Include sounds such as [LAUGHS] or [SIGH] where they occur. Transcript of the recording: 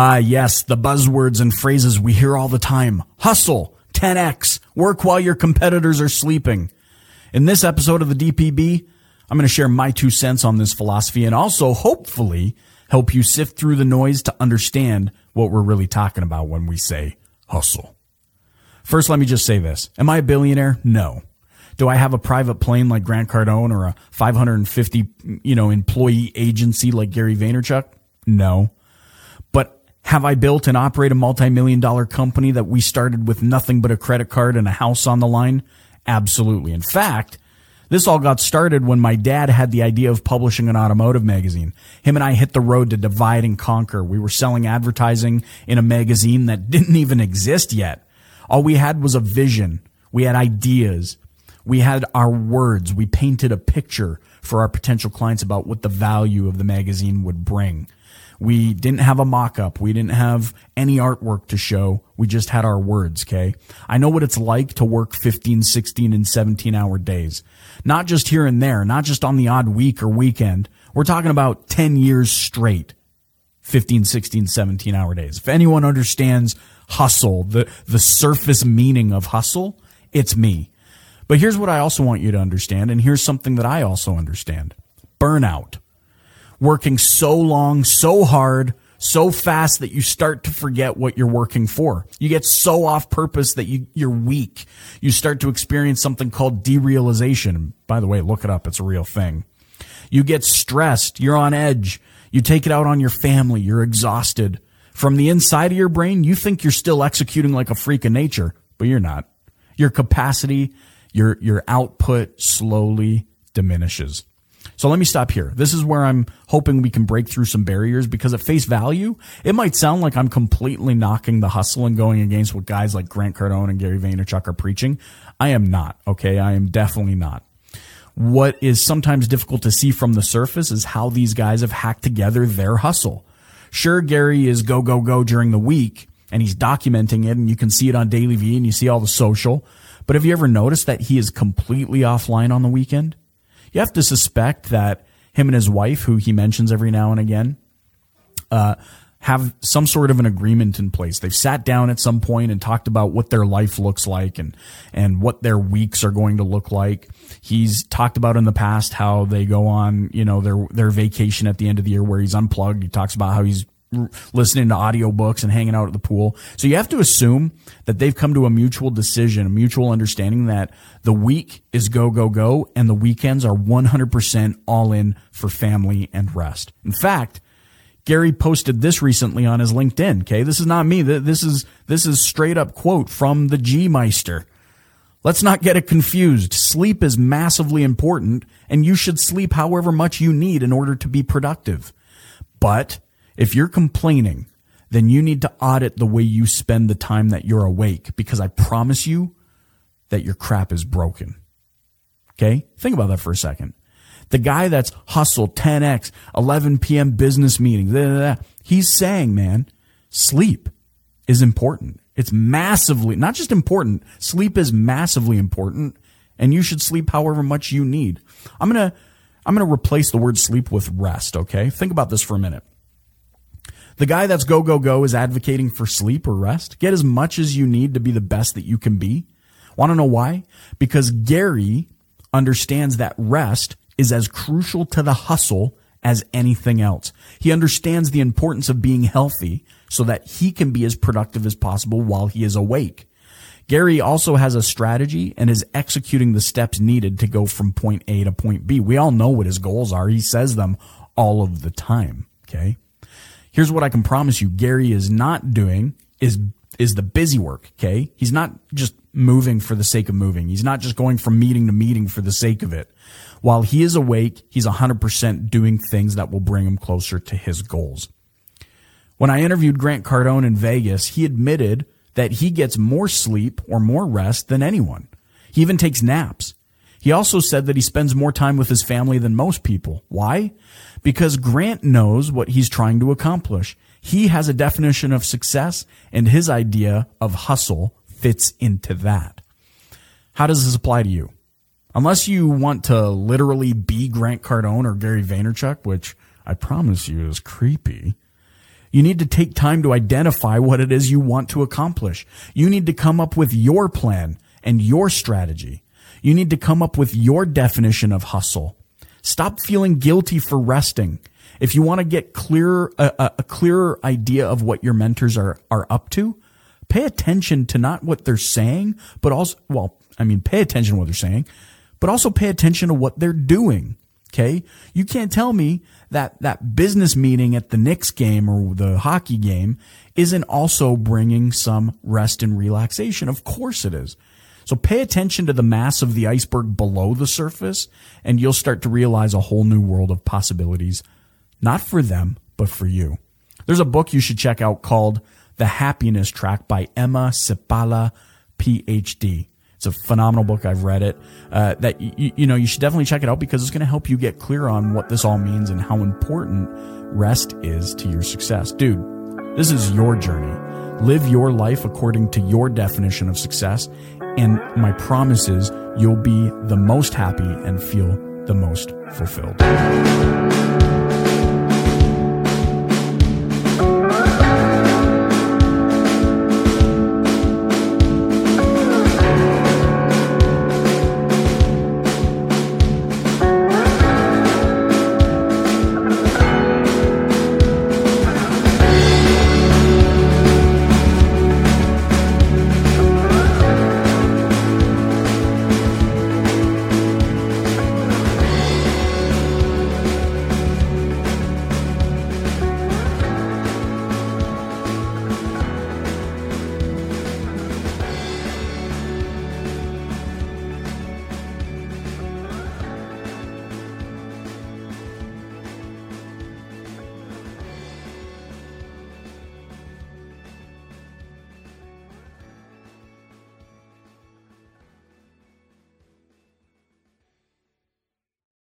Ah, yes, the buzzwords and phrases we hear all the time. Hustle, 10x, work while your competitors are sleeping. In this episode of the DPB, I'm going to share my two cents on this philosophy and also hopefully help you sift through the noise to understand what we're really talking about when we say hustle. First, let me just say this. Am I a billionaire? No. Do I have a private plane like Grant Cardone or a 550, you know, employee agency like Gary Vaynerchuk? No. Have I built and operate a multi-million dollar company that we started with nothing but a credit card and a house on the line? Absolutely. In fact, this all got started when my dad had the idea of publishing an automotive magazine. Him and I hit the road to divide and conquer. We were selling advertising in a magazine that [LAUGHS] didn't even exist yet. All we had was a vision. We had ideas. We had our words. We painted a picture for our potential clients about what the value of the magazine would bring. We didn't have a mock up. We didn't have any artwork to show. We just had our words, okay? I know what it's like to work 15, 16, and 17 hour days. Not just here and there, not just on the odd week or weekend. We're talking about 10 years straight. 15, 16, 17 hour days. If anyone understands hustle, the, the surface meaning of hustle, it's me. But here's what I also want you to understand, and here's something that I also understand. Burnout working so long, so hard, so fast that you start to forget what you're working for. You get so off purpose that you, you're weak. You start to experience something called derealization. By the way, look it up. It's a real thing. You get stressed. You're on edge. You take it out on your family. You're exhausted. From the inside of your brain, you think you're still executing like a freak of nature, but you're not. Your capacity, your, your output slowly diminishes. So let me stop here. This is where I'm hoping we can break through some barriers because at face value, it might sound like I'm completely knocking the hustle and going against what guys like Grant Cardone and Gary Vaynerchuk are preaching. I am not. Okay. I am definitely not. What is sometimes difficult to see from the surface is how these guys have hacked together their hustle. Sure, Gary is go, go, go during the week and he's documenting it and you can see it on DailyVee and you see all the social. But have you ever noticed that he is completely offline on the weekend? You have to suspect that him and his wife, who he mentions every now and again, uh, have some sort of an agreement in place. They've sat down at some point and talked about what their life looks like and, and what their weeks are going to look like. He's talked about in the past how they go on, you know, their, their vacation at the end of the year where he's unplugged. He talks about how he's listening to audiobooks and hanging out at the pool. So you have to assume that they've come to a mutual decision, a mutual understanding that the week is go, go, go, and the weekends are 100% all in for family and rest. In fact, Gary posted this recently on his LinkedIn. Okay. This is not me. This is, this is straight up quote from the G Meister. Let's not get it confused. Sleep is massively important and you should sleep however much you need in order to be productive. But if you're complaining, then you need to audit the way you spend the time that you're awake because I promise you that your crap is broken. Okay? Think about that for a second. The guy that's hustle 10x, 11 p.m. business meetings, blah, blah, blah, he's saying, man, sleep is important. It's massively, not just important, sleep is massively important and you should sleep however much you need. I'm going to, I'm going to replace the word sleep with rest. Okay. Think about this for a minute. The guy that's go, go, go is advocating for sleep or rest. Get as much as you need to be the best that you can be. Want to know why? Because Gary understands that rest is as crucial to the hustle as anything else. He understands the importance of being healthy so that he can be as productive as possible while he is awake. Gary also has a strategy and is executing the steps needed to go from point A to point B. We all know what his goals are. He says them all of the time. Okay. Here's what I can promise you Gary is not doing is is the busy work, okay? He's not just moving for the sake of moving. He's not just going from meeting to meeting for the sake of it. While he is awake, he's 100% doing things that will bring him closer to his goals. When I interviewed Grant Cardone in Vegas, he admitted that he gets more sleep or more rest than anyone. He even takes naps. He also said that he spends more time with his family than most people. Why? Because Grant knows what he's trying to accomplish. He has a definition of success and his idea of hustle fits into that. How does this apply to you? Unless you want to literally be Grant Cardone or Gary Vaynerchuk, which I promise you is creepy, You need to take time to identify what it is you want to accomplish. You need to come up with your plan and your strategy. You need to come up with your definition of hustle. Stop feeling guilty for resting. If you want to get clear a, a clearer idea of what your mentors are are up to, pay attention to not what they're saying, but also well, I mean, pay attention to what they're saying, but also pay attention to what they're doing. Okay. You can't tell me that that business meeting at the Knicks game or the hockey game isn't also bringing some rest and relaxation. Of course it is. So pay attention to the mass of the iceberg below the surface and you'll start to realize a whole new world of possibilities, not for them, but for you. There's a book you should check out called The Happiness Track by Emma Seppala, PhD. It's a phenomenal book. I've read it. Uh, that you know you should definitely check it out because it's going to help you get clear on what this all means and how important rest is to your success, dude. This is your journey. Live your life according to your definition of success, and my promise is you'll be the most happy and feel the most fulfilled.